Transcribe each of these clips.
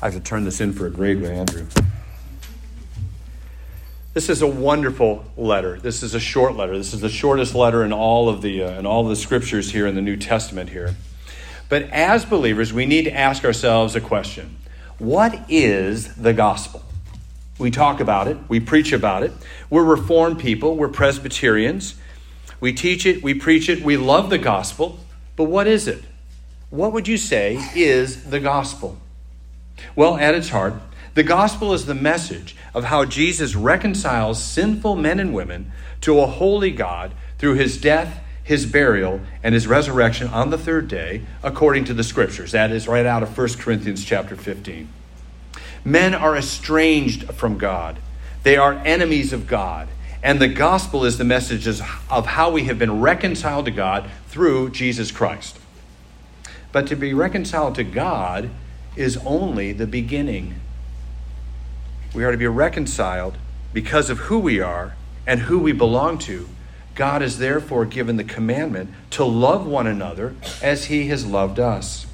I have to turn this in for a grade with Andrew. This is a wonderful letter. This is a short letter. This is the shortest letter in all of the uh, in all of the scriptures here in the New Testament here. But as believers, we need to ask ourselves a question. What is the gospel? We talk about it, we preach about it. We're reformed people, we're Presbyterians. We teach it, we preach it, we love the gospel. But what is it? What would you say is the gospel? Well, at its heart, the gospel is the message of how Jesus reconciles sinful men and women to a holy God through his death, his burial, and his resurrection on the third day, according to the scriptures. That is right out of 1 Corinthians chapter 15. Men are estranged from God, they are enemies of God. And the gospel is the message of how we have been reconciled to God through Jesus Christ. But to be reconciled to God is only the beginning. We are to be reconciled because of who we are and who we belong to. God has therefore given the commandment to love one another as he has loved us.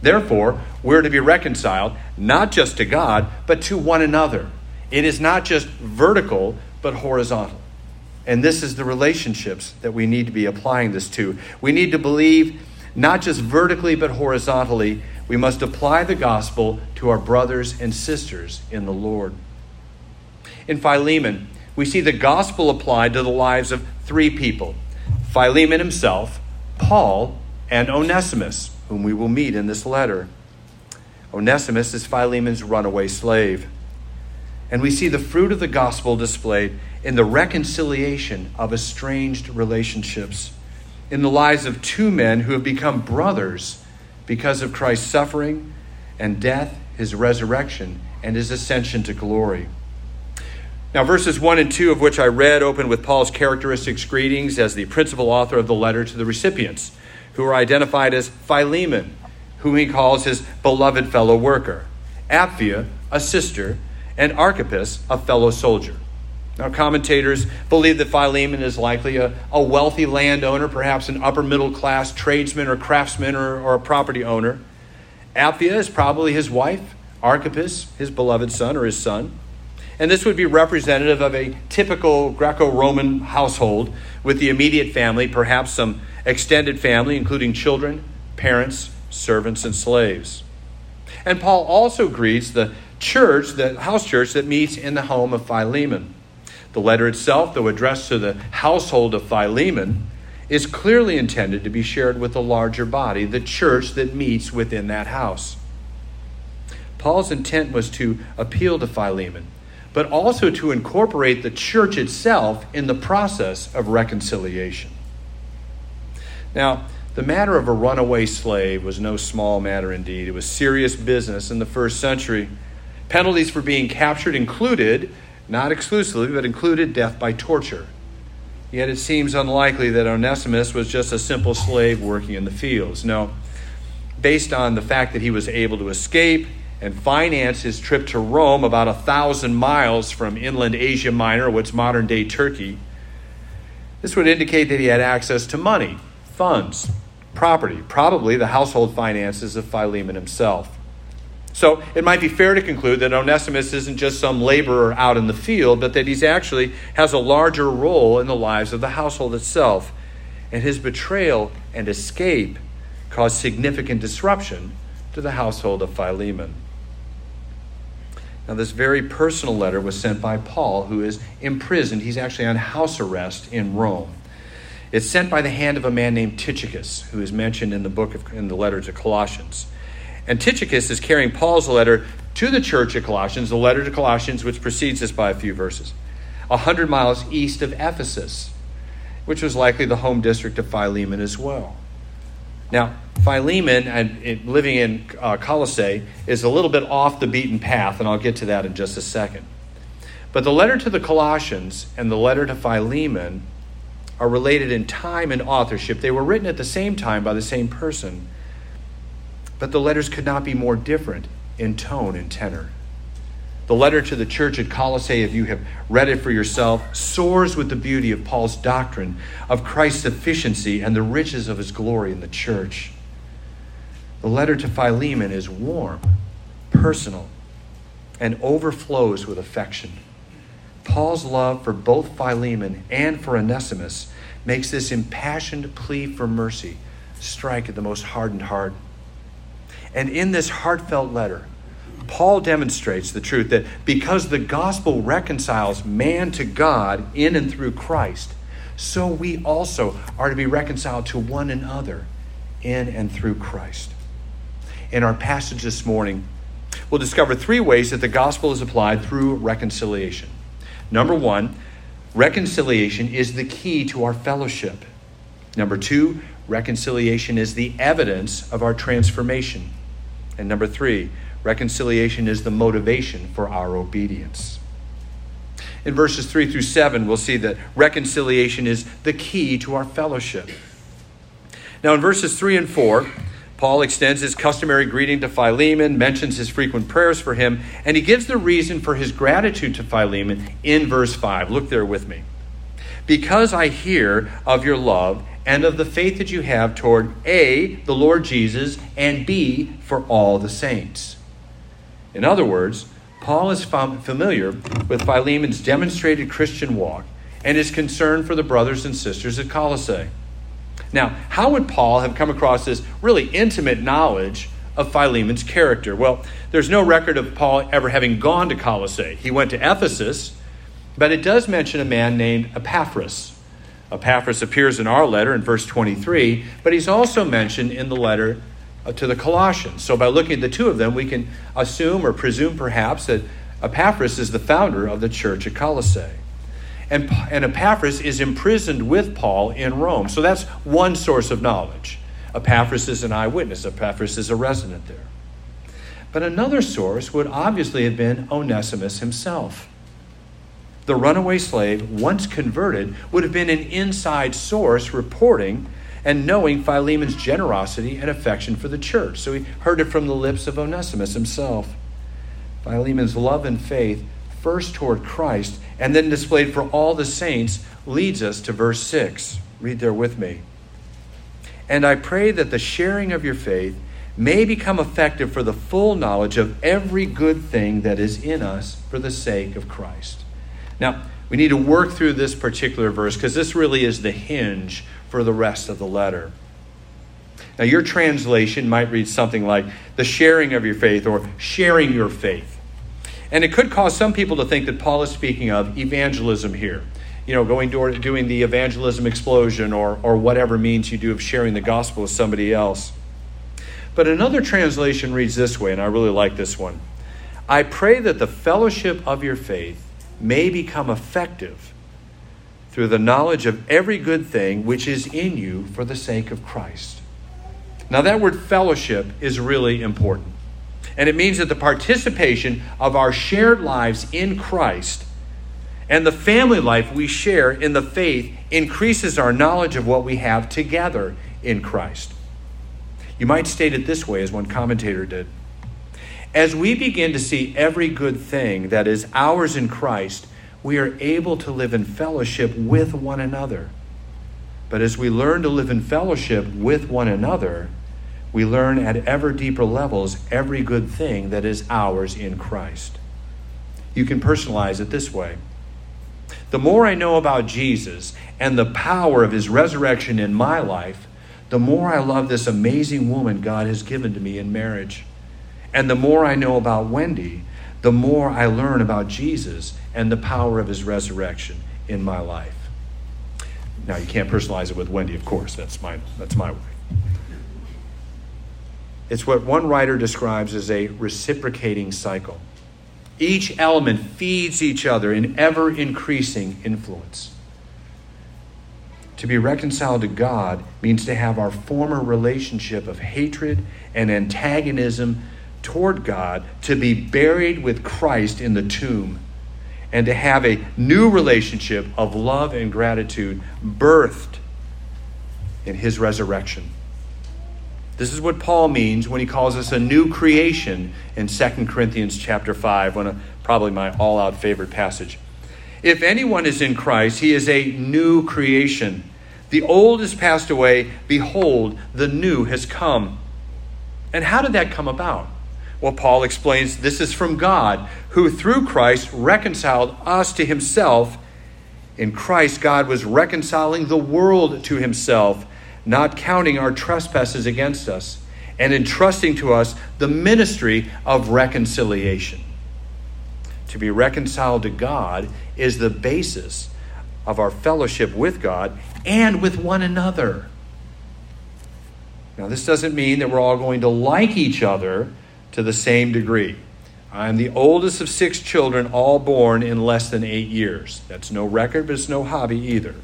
Therefore, we're to be reconciled not just to God, but to one another. It is not just vertical, but horizontal. And this is the relationships that we need to be applying this to. We need to believe not just vertically, but horizontally. We must apply the gospel to our brothers and sisters in the Lord. In Philemon, we see the gospel applied to the lives of three people Philemon himself, Paul, and Onesimus whom we will meet in this letter. Onesimus is Philemon's runaway slave. And we see the fruit of the gospel displayed in the reconciliation of estranged relationships, in the lives of two men who have become brothers because of Christ's suffering and death, his resurrection, and his ascension to glory. Now, verses 1 and 2 of which I read open with Paul's characteristics greetings as the principal author of the letter to the recipients who are identified as Philemon, whom he calls his beloved fellow worker, Apphia, a sister, and Archippus, a fellow soldier. Now, commentators believe that Philemon is likely a, a wealthy landowner, perhaps an upper middle class tradesman or craftsman or, or a property owner. Apphia is probably his wife, Archippus, his beloved son or his son. And this would be representative of a typical Greco Roman household with the immediate family, perhaps some extended family, including children, parents, servants, and slaves. And Paul also greets the church, the house church that meets in the home of Philemon. The letter itself, though addressed to the household of Philemon, is clearly intended to be shared with the larger body, the church that meets within that house. Paul's intent was to appeal to Philemon, but also to incorporate the church itself in the process of reconciliation. Now, the matter of a runaway slave was no small matter indeed. It was serious business in the first century. Penalties for being captured included, not exclusively, but included death by torture. Yet it seems unlikely that Onesimus was just a simple slave working in the fields. No, based on the fact that he was able to escape and finance his trip to Rome, about a thousand miles from inland Asia Minor, what's modern day Turkey, this would indicate that he had access to money funds, property, probably the household finances of Philemon himself. So it might be fair to conclude that Onesimus isn't just some laborer out in the field, but that he actually has a larger role in the lives of the household itself. And his betrayal and escape caused significant disruption to the household of Philemon. Now, this very personal letter was sent by Paul, who is imprisoned. He's actually on house arrest in Rome. It's sent by the hand of a man named Tychicus, who is mentioned in the book of, in the letter to Colossians. And Tychicus is carrying Paul's letter to the church of Colossians, the letter to Colossians, which precedes this by a few verses, a hundred miles east of Ephesus, which was likely the home district of Philemon as well. Now, Philemon, and living in uh, Colossae, is a little bit off the beaten path, and I'll get to that in just a second. But the letter to the Colossians and the letter to Philemon are related in time and authorship. They were written at the same time by the same person, but the letters could not be more different in tone and tenor. The letter to the church at Colossae, if you have read it for yourself, soars with the beauty of Paul's doctrine of Christ's sufficiency and the riches of his glory in the church. The letter to Philemon is warm, personal and overflows with affection. Paul's love for both Philemon and for Onesimus makes this impassioned plea for mercy strike at the most hardened heart. And in this heartfelt letter, Paul demonstrates the truth that because the gospel reconciles man to God in and through Christ, so we also are to be reconciled to one another in and through Christ. In our passage this morning, we'll discover three ways that the gospel is applied through reconciliation. Number one, reconciliation is the key to our fellowship. Number two, reconciliation is the evidence of our transformation. And number three, reconciliation is the motivation for our obedience. In verses 3 through 7, we'll see that reconciliation is the key to our fellowship. Now, in verses 3 and 4, Paul extends his customary greeting to Philemon, mentions his frequent prayers for him, and he gives the reason for his gratitude to Philemon in verse 5. Look there with me. Because I hear of your love and of the faith that you have toward A, the Lord Jesus, and B, for all the saints. In other words, Paul is familiar with Philemon's demonstrated Christian walk and his concern for the brothers and sisters at Colossae. Now, how would Paul have come across this really intimate knowledge of Philemon's character? Well, there's no record of Paul ever having gone to Colossae. He went to Ephesus, but it does mention a man named Epaphras. Epaphras appears in our letter in verse 23, but he's also mentioned in the letter uh, to the Colossians. So, by looking at the two of them, we can assume or presume perhaps that Epaphras is the founder of the church at Colossae and, and Epaphras is imprisoned with Paul in Rome. So that's one source of knowledge. Epaphras is an eyewitness, Epaphras is a resident there. But another source would obviously have been Onesimus himself. The mm-hmm. runaway slave, once converted, would have been an inside source reporting and knowing Philemon's generosity and affection for the church. So he heard it from the lips of Onesimus himself. Philemon's love and faith first toward Christ and then displayed for all the saints leads us to verse 6. Read there with me. And I pray that the sharing of your faith may become effective for the full knowledge of every good thing that is in us for the sake of Christ. Now, we need to work through this particular verse because this really is the hinge for the rest of the letter. Now, your translation might read something like the sharing of your faith or sharing your faith. And it could cause some people to think that Paul is speaking of evangelism here. You know, going door, doing the evangelism explosion or, or whatever means you do of sharing the gospel with somebody else. But another translation reads this way, and I really like this one I pray that the fellowship of your faith may become effective through the knowledge of every good thing which is in you for the sake of Christ. Now, that word fellowship is really important. And it means that the participation of our shared lives in Christ and the family life we share in the faith increases our knowledge of what we have together in Christ. You might state it this way, as one commentator did. As we begin to see every good thing that is ours in Christ, we are able to live in fellowship with one another. But as we learn to live in fellowship with one another, we learn at ever deeper levels every good thing that is ours in Christ. You can personalize it this way The more I know about Jesus and the power of his resurrection in my life, the more I love this amazing woman God has given to me in marriage. And the more I know about Wendy, the more I learn about Jesus and the power of his resurrection in my life. Now, you can't personalize it with Wendy, of course. That's my, that's my way. It's what one writer describes as a reciprocating cycle. Each element feeds each other in ever increasing influence. To be reconciled to God means to have our former relationship of hatred and antagonism toward God to be buried with Christ in the tomb and to have a new relationship of love and gratitude birthed in his resurrection. This is what Paul means when he calls us a new creation in 2 Corinthians chapter 5, one of probably my all-out favorite passage. If anyone is in Christ, he is a new creation. The old is passed away, behold, the new has come. And how did that come about? Well, Paul explains this is from God, who through Christ reconciled us to himself. In Christ, God was reconciling the world to himself, not counting our trespasses against us, and entrusting to us the ministry of reconciliation. To be reconciled to God is the basis of our fellowship with God and with one another. Now, this doesn't mean that we're all going to like each other to the same degree. I'm the oldest of six children, all born in less than eight years. That's no record, but it's no hobby either.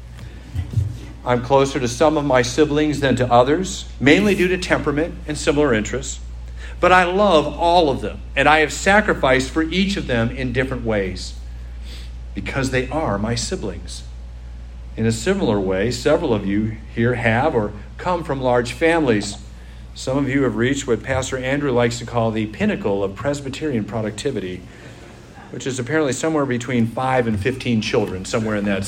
I'm closer to some of my siblings than to others, mainly due to temperament and similar interests. But I love all of them, and I have sacrificed for each of them in different ways because they are my siblings. In a similar way, several of you here have or come from large families. Some of you have reached what Pastor Andrew likes to call the pinnacle of Presbyterian productivity, which is apparently somewhere between 5 and 15 children, somewhere in that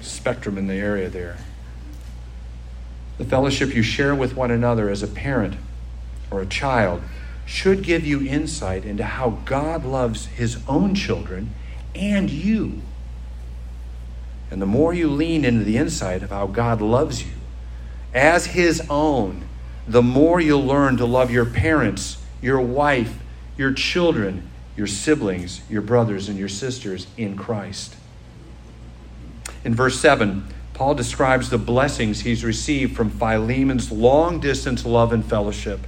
spectrum in the area there. The fellowship you share with one another as a parent or a child should give you insight into how God loves his own children and you. And the more you lean into the insight of how God loves you as his own, the more you'll learn to love your parents, your wife, your children, your siblings, your brothers, and your sisters in Christ. In verse 7, Paul describes the blessings he's received from Philemon's long distance love and fellowship.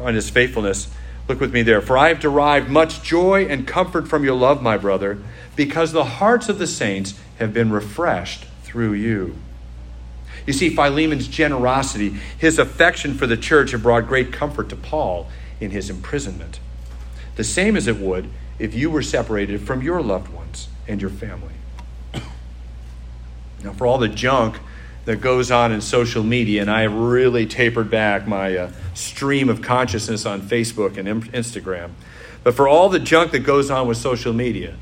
and his faithfulness. Look with me there. For I have derived much joy and comfort from your love, my brother, because the hearts of the saints have been refreshed through you. You see, Philemon's generosity, his affection for the church, have brought great comfort to Paul in his imprisonment. The same as it would if you were separated from your loved ones and your family. Now, for all the junk that goes on in social media, and I have really tapered back my uh, stream of consciousness on Facebook and Instagram, but for all the junk that goes on with social media,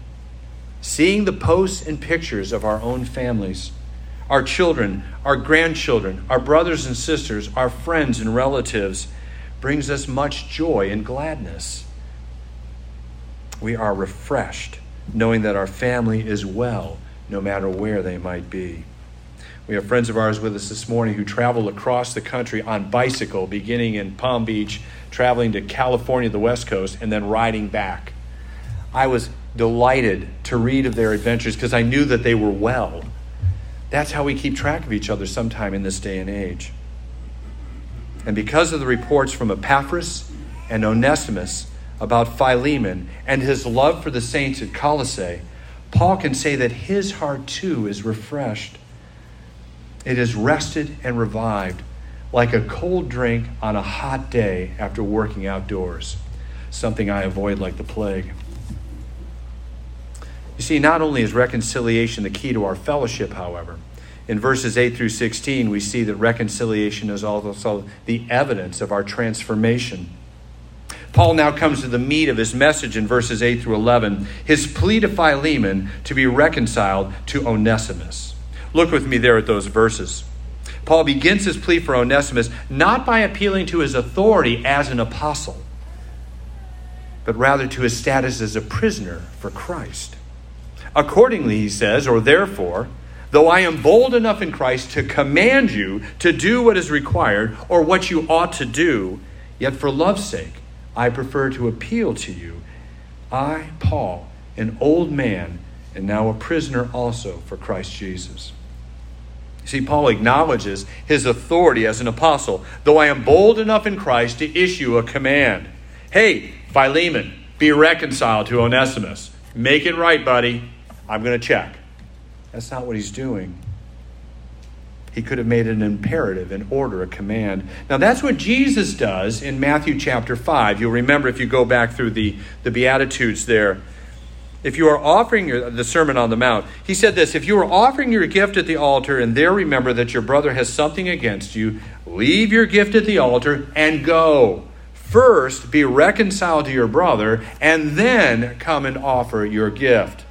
seeing the posts and pictures of our own families, our children, our grandchildren, our brothers and sisters, our friends and relatives brings us much joy and gladness. We are refreshed knowing that our family is well, no matter where they might be. We have friends of ours with us this morning who traveled across the country on bicycle, beginning in Palm Beach, traveling to California, the West Coast, and then riding back. I was delighted to read of their adventures because I knew that they were well that's how we keep track of each other sometime in this day and age. And because of the reports from Epaphras and Onesimus about Philemon and his love for the saints at Colossae, Paul can say that his heart too is refreshed. It is rested and revived like a cold drink on a hot day after working outdoors, something I avoid like the plague. You see, not only is reconciliation the key to our fellowship, however, in verses 8 through 16, we see that reconciliation is also the evidence of our transformation. Paul now comes to the meat of his message in verses 8 through 11 his plea to Philemon to be reconciled to Onesimus. Look with me there at those verses. Paul begins his plea for Onesimus not by appealing to his authority as an apostle, but rather to his status as a prisoner for Christ. Accordingly, he says, or therefore, though I am bold enough in Christ to command you to do what is required or what you ought to do, yet for love's sake, I prefer to appeal to you. I, Paul, an old man, and now a prisoner also for Christ Jesus. See, Paul acknowledges his authority as an apostle, though I am bold enough in Christ to issue a command. Hey, Philemon, be reconciled to Onesimus. Make it right, buddy. I'm going to check. That's not what he's doing. He could have made an imperative, an order, a command. Now, that's what Jesus does in Matthew chapter 5. You'll remember if you go back through the, the Beatitudes there. If you are offering your, the Sermon on the Mount, he said this If you are offering your gift at the altar and there remember that your brother has something against you, leave your gift at the altar and go. First, be reconciled to your brother, and then come and offer your gift.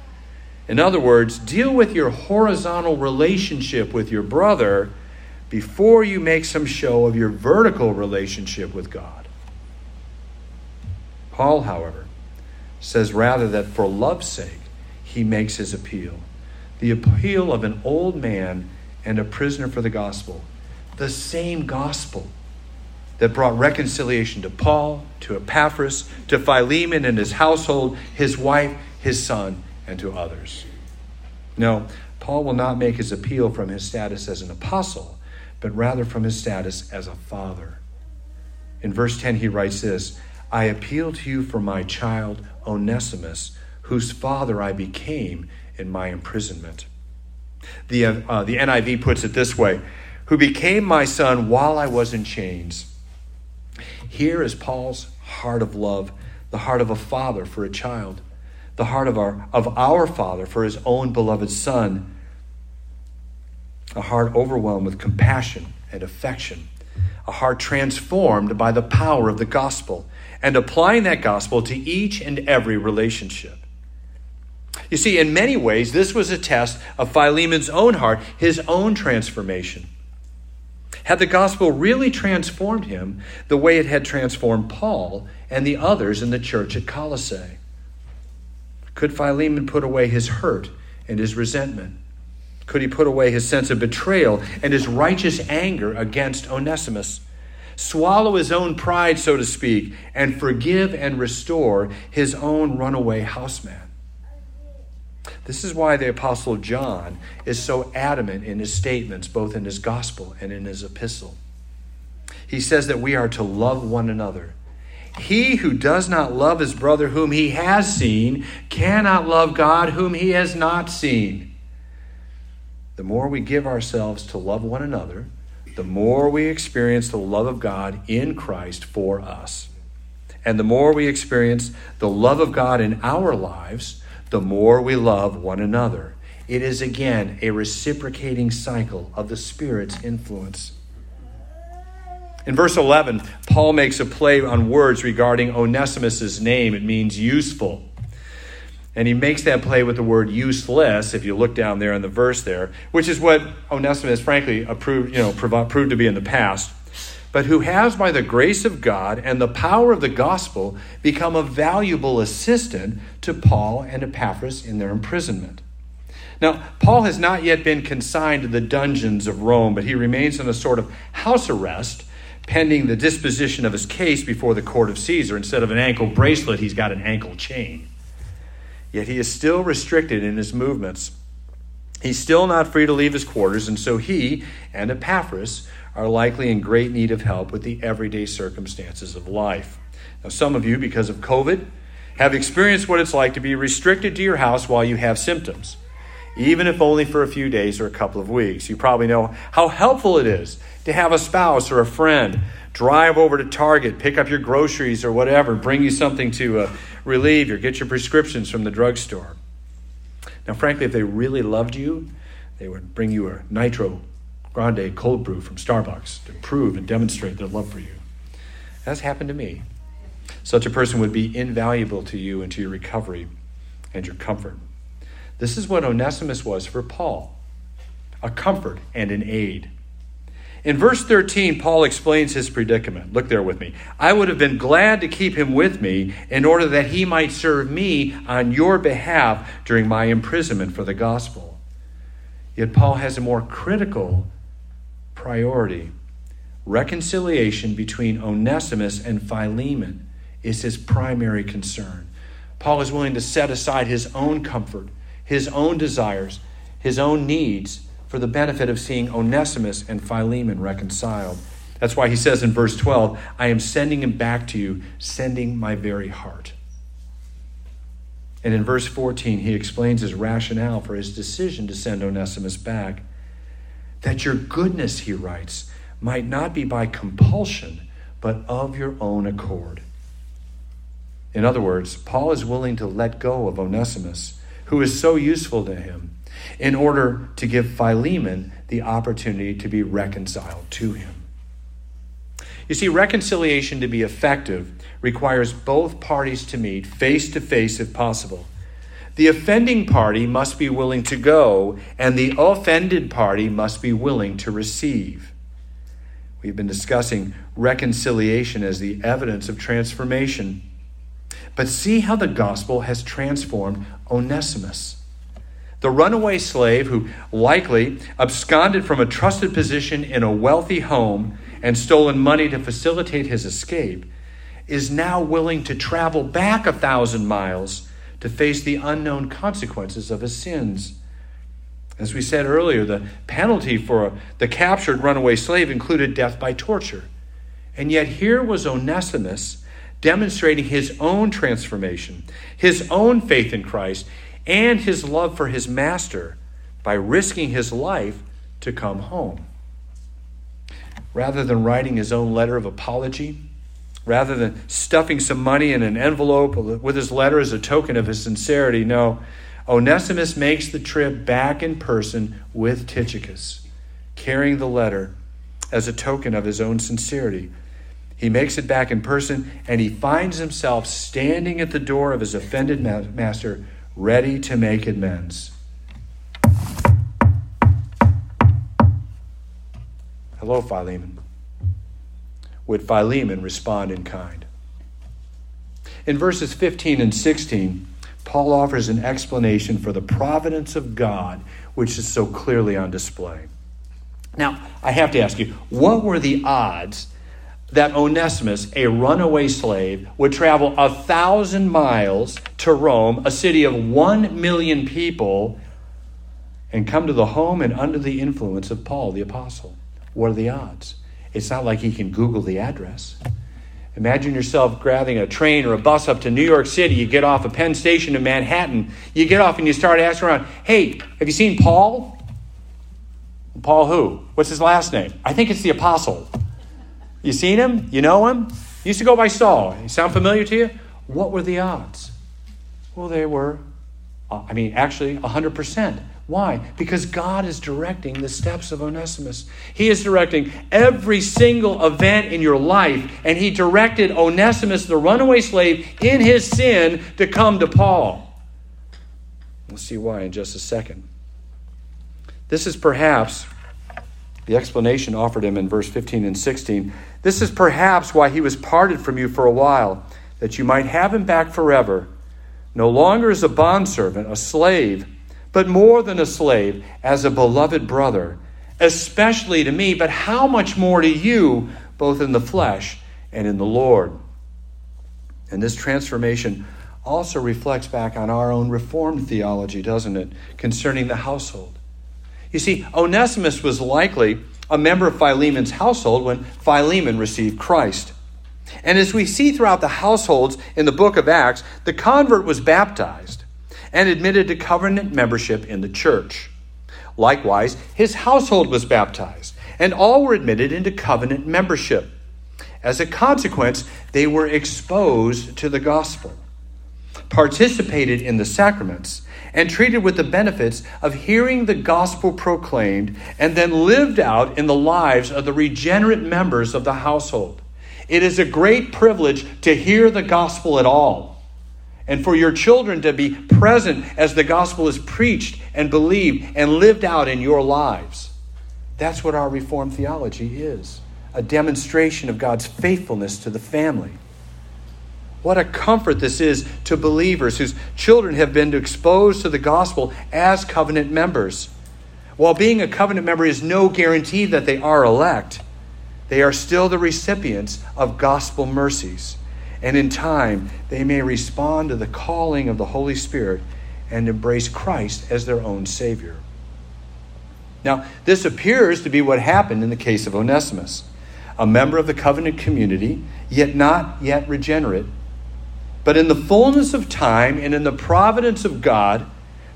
In other words, deal with your horizontal relationship with your brother before you make some show of your vertical relationship with God. Paul, however, says rather that for love's sake, he makes his appeal. The appeal of an old man and a prisoner for the gospel. The same gospel that brought reconciliation to Paul, to Epaphras, to Philemon and his household, his wife, his son, and to others. No, Paul will not make his appeal from his status as an apostle, but rather from his status as a father. In verse 10, he writes this I appeal to you for my child Onesimus, whose father I became in my imprisonment. The, uh, the NIV puts it this way who became my son while I was in chains. Here is Paul's heart of love, the heart of a father for a child, the heart of our, of our father for his own beloved son, a heart overwhelmed with compassion and affection, a heart transformed by the power of the gospel, and applying that gospel to each and every relationship. You see, in many ways, this was a test of Philemon's own heart, his own transformation. Had the gospel really transformed him the way it had transformed Paul and the others in the church at Colossae? Could Philemon put away his hurt and his resentment? Could he put away his sense of betrayal and his righteous anger against Onesimus? Swallow his own pride, so to speak, and forgive and restore his own runaway houseman? This is why the Apostle John is so adamant in his statements, both in his gospel and in his epistle. He says that we are to love one another. He who does not love his brother whom he has seen cannot love God whom he has not seen. The more we give ourselves to love one another, the more we experience the love of God in Christ for us. And the more we experience the love of God in our lives, the more we love one another. It is again a reciprocating cycle of the Spirit's influence. In verse 11, Paul makes a play on words regarding Onesimus' name. It means useful. And he makes that play with the word useless, if you look down there in the verse there, which is what Onesimus, frankly, approved, you know, proved to be in the past but who has, by the grace of God and the power of the gospel, become a valuable assistant to Paul and Epaphras in their imprisonment. Now, Paul has not yet been consigned to the dungeons of Rome, but he remains in a sort of house arrest pending the disposition of his case before the court of Caesar. Instead of an ankle bracelet, he's got an ankle chain. Yet he is still restricted in his movements. He's still not free to leave his quarters, and so he and Epaphras are likely in great need of help with the everyday circumstances of life. Now, some of you, because of COVID, have experienced what it's like to be restricted to your house while you have symptoms, even if only for a few days or a couple of weeks. You probably know how helpful it is to have a spouse or a friend drive over to Target, pick up your groceries or whatever, bring you something to uh, relieve you, get your prescriptions from the drugstore. Now, frankly, if they really loved you, they would bring you a nitro grande cold brew from Starbucks to prove and demonstrate their love for you. That's happened to me. Such a person would be invaluable to you and to your recovery and your comfort. This is what Onesimus was for Paul a comfort and an aid. In verse 13, Paul explains his predicament. Look there with me. I would have been glad to keep him with me in order that he might serve me on your behalf during my imprisonment for the gospel. Yet Paul has a more critical priority. Reconciliation between Onesimus and Philemon is his primary concern. Paul is willing to set aside his own comfort, his own desires, his own needs for the benefit of seeing Onesimus and Philemon reconciled. That's why he says in verse 12, I am sending him back to you, sending my very heart. And in verse 14, he explains his rationale for his decision to send Onesimus back that your goodness, he writes, might not be by compulsion, but of your own accord. In other words, Paul is willing to let go of Onesimus, who is so useful to him, in order to give Philemon the opportunity to be reconciled to him. You see, reconciliation to be effective requires both parties to meet face to face if possible. The offending party must be willing to go, and the offended party must be willing to receive. We've been discussing reconciliation as the evidence of transformation. But see how the gospel has transformed Onesimus. The runaway slave who likely absconded from a trusted position in a wealthy home and stolen money to facilitate his escape is now willing to travel back a thousand miles to face the unknown consequences of his sins. As we said earlier, the penalty for the captured runaway slave included death by torture. And yet, here was Onesimus demonstrating his own transformation, his own faith in Christ, and his love for his master by risking his life to come home. Rather than writing his own letter of apology, rather than stuffing some money in an envelope with his letter as a token of his sincerity, no, Onesimus makes the trip back in person with Tychicus, carrying the letter as a token of his own sincerity. He makes it back in person, and he finds himself standing at the door of his offended master, ready to make amends. Hello, Philemon. Would Philemon respond in kind? In verses 15 and 16, Paul offers an explanation for the providence of God, which is so clearly on display. Now, I have to ask you, what were the odds that Onesimus, a runaway slave, would travel a thousand miles to Rome, a city of one million people, and come to the home and under the influence of Paul the Apostle? What are the odds? It's not like he can Google the address. Imagine yourself grabbing a train or a bus up to New York City. You get off a Penn Station in Manhattan. You get off and you start asking around, hey, have you seen Paul? Paul who? What's his last name? I think it's the Apostle. You seen him? You know him? He used to go by Saul. He sound familiar to you? What were the odds? Well, they were, uh, I mean, actually, 100%. Why? Because God is directing the steps of Onesimus. He is directing every single event in your life, and He directed Onesimus, the runaway slave, in his sin to come to Paul. We'll see why in just a second. This is perhaps the explanation offered him in verse 15 and 16. This is perhaps why he was parted from you for a while, that you might have him back forever, no longer as a bondservant, a slave but more than a slave, as a beloved brother, especially to me, but how much more to you, both in the flesh and in the Lord. And this transformation also reflects back on our own Reformed theology, doesn't it, concerning the household. You see, Onesimus was likely a member of Philemon's household when Philemon received Christ. And as we see throughout the households in the book of Acts, the convert was baptized and admitted to covenant membership in the church. Likewise, his household was baptized, and all were admitted into covenant membership. As a consequence, they were exposed to the gospel, participated in the sacraments, and treated with the benefits of hearing the gospel proclaimed and then lived out in the lives of the regenerate members of the household. It is a great privilege to hear the gospel at all and for your children to be present as the gospel is preached and believed and lived out in your lives. That's what our Reformed theology is a demonstration of God's faithfulness to the family. What a comfort this is to believers whose children have been exposed to the gospel as covenant members. While being a covenant member is no guarantee that they are elect, they are still the recipients of gospel mercies and in time they may respond to the calling of the Holy Spirit and embrace Christ as their own Savior. Now, this appears to be what happened in the case of Onesimus, a member of the covenant community, yet not yet regenerate. But in the fullness of time and in the providence of God,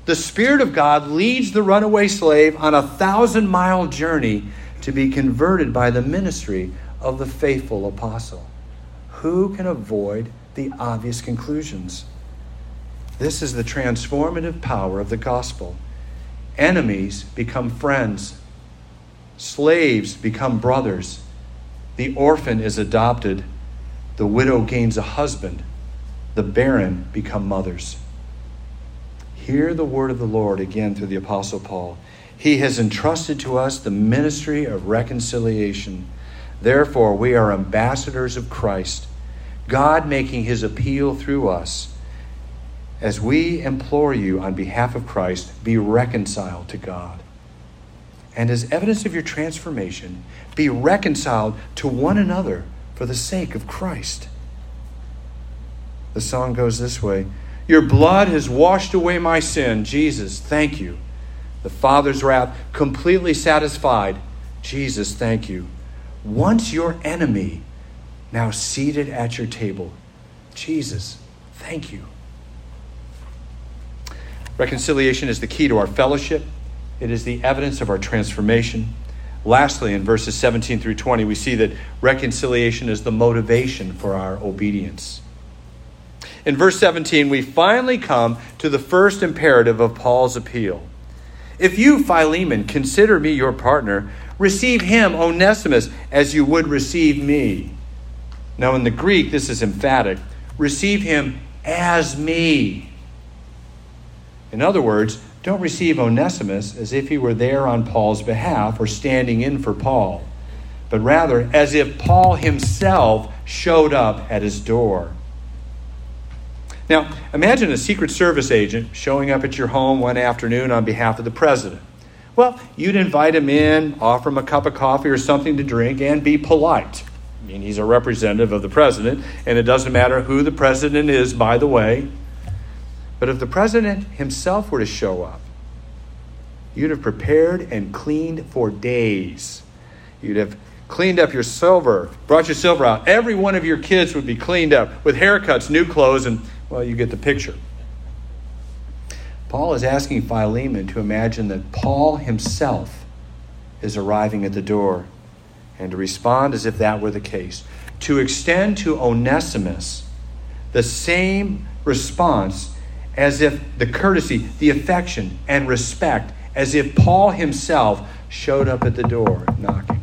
the Spirit of God leads the runaway slave on a thousand mile journey to be converted by the ministry of the faithful apostle. Who can avoid the obvious conclusions? This is the transformative power of the gospel. Enemies become friends, slaves become brothers, the orphan is adopted, the widow gains a husband, the barren become mothers. Hear the word of the Lord again through the Apostle Paul. He has entrusted to us the ministry of reconciliation. Therefore, we are ambassadors of Christ God making his appeal through us as we implore you on behalf of Christ, be reconciled to God. And as evidence of your transformation, be reconciled to one another for the sake of Christ. The song goes this way Your blood has washed away my sin. Jesus, thank you. The Father's wrath completely satisfied. Jesus, thank you. Once your enemy, now seated at your table. Jesus, thank you. Reconciliation is the key to our fellowship, it is the evidence of our transformation. Lastly, in verses 17 through 20, we see that reconciliation is the motivation for our obedience. In verse 17, we finally come to the first imperative of Paul's appeal. If you, Philemon, consider me your partner, receive him, Onesimus, as you would receive me. Now, in the Greek, this is emphatic receive him as me. In other words, don't receive Onesimus as if he were there on Paul's behalf or standing in for Paul, but rather as if Paul himself showed up at his door. Now, imagine a Secret Service agent showing up at your home one afternoon on behalf of the president. Well, you'd invite him in, offer him a cup of coffee or something to drink, and be polite. I mean, he's a representative of the president, and it doesn't matter who the president is, by the way. But if the president himself were to show up, you'd have prepared and cleaned for days. You'd have cleaned up your silver, brought your silver out. Every one of your kids would be cleaned up with haircuts, new clothes, and, well, you get the picture. Paul is asking Philemon to imagine that Paul himself is arriving at the door and to respond as if that were the case. To extend to Onesimus the same response as if the courtesy, the affection, and respect, as if Paul himself showed up at the door knocking.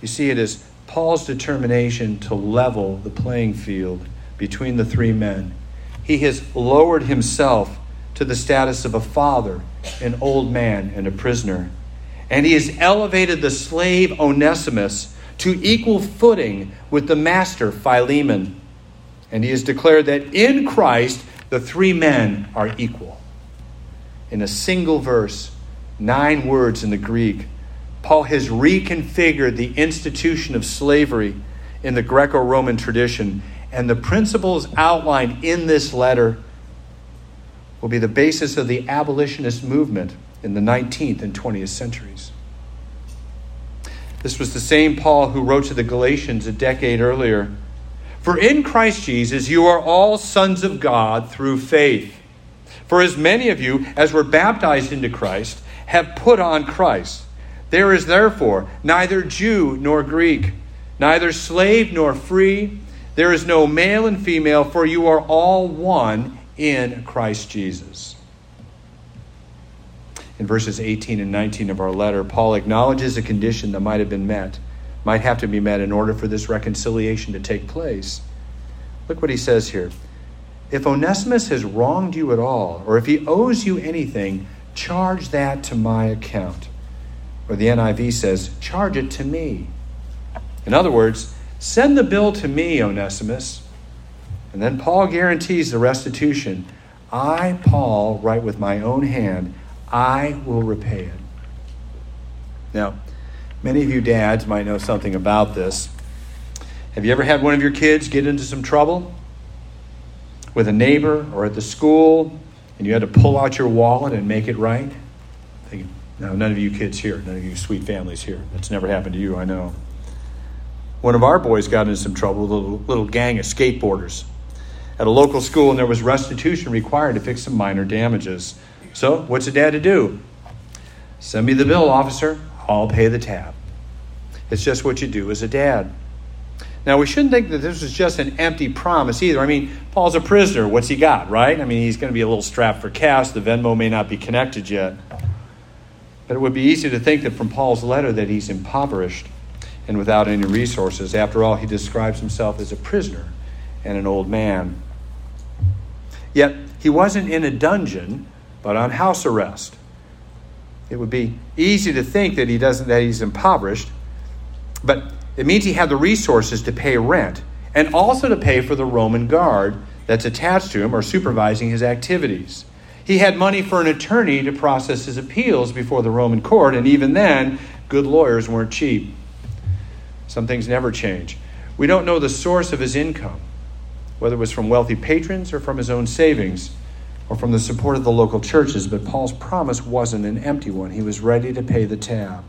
You see, it is Paul's determination to level the playing field between the three men. He has lowered himself to the status of a father, an old man, and a prisoner. And he has elevated the slave Onesimus to equal footing with the master Philemon. And he has declared that in Christ, the three men are equal. In a single verse, nine words in the Greek, Paul has reconfigured the institution of slavery in the Greco Roman tradition, and the principles outlined in this letter will be the basis of the abolitionist movement in the 19th and 20th centuries. This was the same Paul who wrote to the Galatians a decade earlier for in Christ Jesus you are all sons of God through faith. For as many of you as were baptized into Christ have put on Christ. There is therefore neither Jew nor Greek, neither slave nor free. There is no male and female, for you are all one in Christ Jesus. In verses 18 and 19 of our letter, Paul acknowledges a condition that might have been met might have to be met in order for this reconciliation to take place. Look what he says here. If Onesimus has wronged you at all, or if he owes you anything, charge that to my account. Or the NIV says, charge it to me. In other words, send the bill to me, Onesimus. And then Paul guarantees the restitution. I, Paul, write with my own hand, I will repay it. Now, Many of you dads might know something about this. Have you ever had one of your kids get into some trouble with a neighbor or at the school and you had to pull out your wallet and make it right? Now, none of you kids here, none of you sweet families here. That's never happened to you, I know. One of our boys got into some trouble with a little, little gang of skateboarders at a local school, and there was restitution required to fix some minor damages. So, what's a dad to do? Send me the bill, officer. I'll pay the tab. It's just what you do as a dad. Now, we shouldn't think that this was just an empty promise either. I mean, Paul's a prisoner. What's he got, right? I mean, he's going to be a little strapped for cash. The Venmo may not be connected yet. But it would be easy to think that from Paul's letter that he's impoverished and without any resources. After all, he describes himself as a prisoner and an old man. Yet, he wasn't in a dungeon, but on house arrest. It would be easy to think that he doesn't that he's impoverished, but It means he had the resources to pay rent and also to pay for the Roman guard that's attached to him or supervising his activities. He had money for an attorney to process his appeals before the Roman court, and even then, good lawyers weren't cheap. Some things never change. We don't know the source of his income, whether it was from wealthy patrons or from his own savings or from the support of the local churches, but Paul's promise wasn't an empty one. He was ready to pay the tab.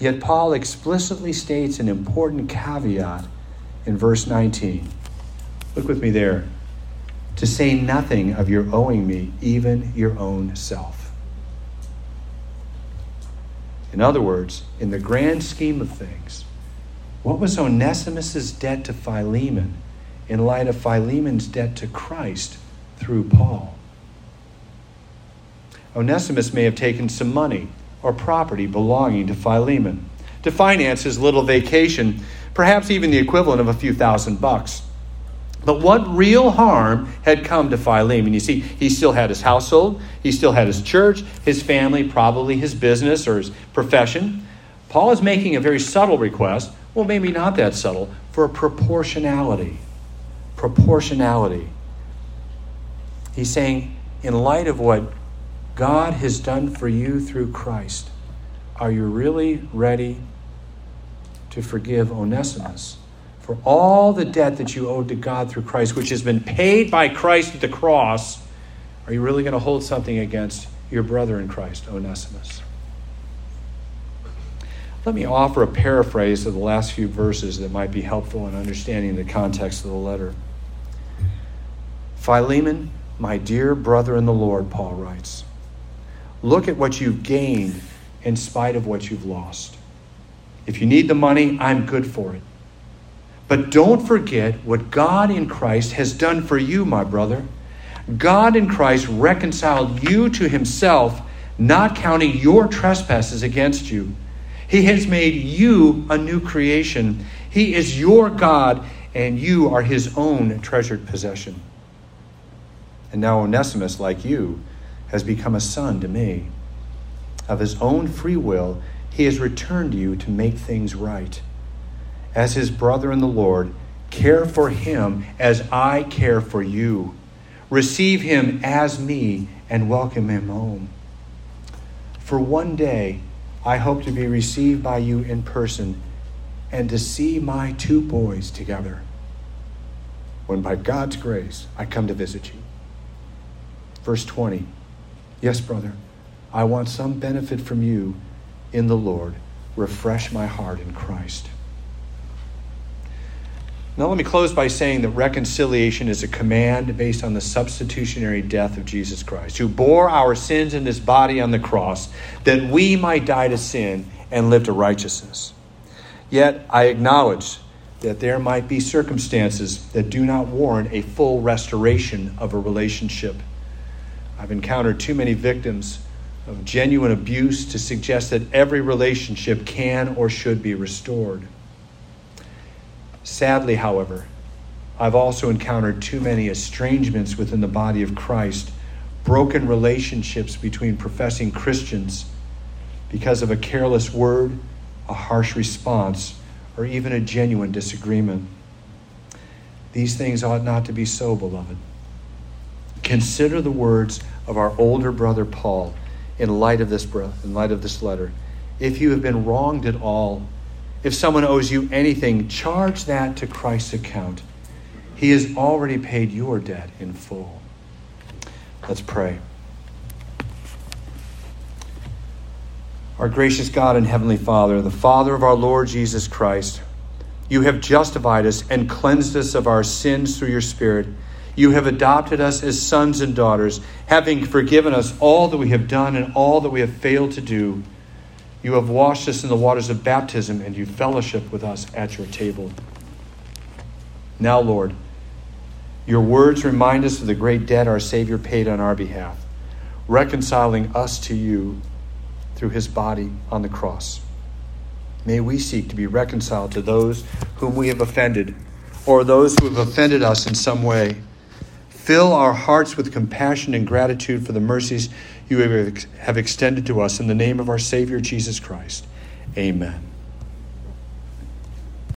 Yet Paul explicitly states an important caveat in verse 19. Look with me there. To say nothing of your owing me, even your own self. In other words, in the grand scheme of things, what was Onesimus's debt to Philemon in light of Philemon's debt to Christ through Paul? Onesimus may have taken some money or property belonging to Philemon to finance his little vacation perhaps even the equivalent of a few thousand bucks. But what real harm had come to Philemon? You see, he still had his household, he still had his church, his family, probably his business or his profession. Paul is making a very subtle request, well, maybe not that subtle, for proportionality. Proportionality. He's saying, in light of what God has done for you through Christ, are you really ready to forgive Onesimus for all the debt that you owed to God through Christ, which has been paid by Christ at the cross. Are you really going to hold something against your brother in Christ, Onesimus? Let me offer a paraphrase of the last few verses that might be helpful in understanding the context of the letter. Philemon, my dear brother in the Lord, Paul writes, look at what you've gained in spite of what you've lost. If you need the money, I'm good for it. But don't forget what God in Christ has done for you, my brother. God in Christ reconciled you to himself, not counting your trespasses against you. He has made you a new creation. He is your God, and you are his own treasured possession. And now Onesimus, like you, has become a son to me. Of his own free will, he has returned to you to make things right. As his brother in the Lord, care for him as I care for you. Receive him as me and welcome him home. For one day, I hope to be received by you in person and to see my two boys together when by God's grace I come to visit you. Verse 20 Yes, brother, I want some benefit from you in the Lord. Refresh my heart in Christ. Now, let me close by saying that reconciliation is a command based on the substitutionary death of Jesus Christ, who bore our sins in this body on the cross, that we might die to sin and live to righteousness. Yet, I acknowledge that there might be circumstances that do not warrant a full restoration of a relationship. I've encountered too many victims of genuine abuse to suggest that every relationship can or should be restored. Sadly, however, I've also encountered too many estrangements within the body of Christ, broken relationships between professing Christians because of a careless word, a harsh response, or even a genuine disagreement. These things ought not to be so, beloved. Consider the words of our older brother Paul in light of this in light of this letter. If you have been wronged at all, if someone owes you anything, charge that to Christ's account. He has already paid your debt in full. Let's pray. Our gracious God and Heavenly Father, the Father of our Lord Jesus Christ, you have justified us and cleansed us of our sins through your Spirit you have adopted us as sons and daughters, having forgiven us all that we have done and all that we have failed to do. You have washed us in the waters of baptism, and you fellowship with us at your table. Now, Lord, your words remind us of the great debt our Savior paid on our behalf, reconciling us to you through his body on the cross. May we seek to be reconciled to those whom we have offended, or those who have offended us in some way. Fill our hearts with compassion and gratitude for the mercies you have extended to us in the name of our Savior Jesus Christ. Amen.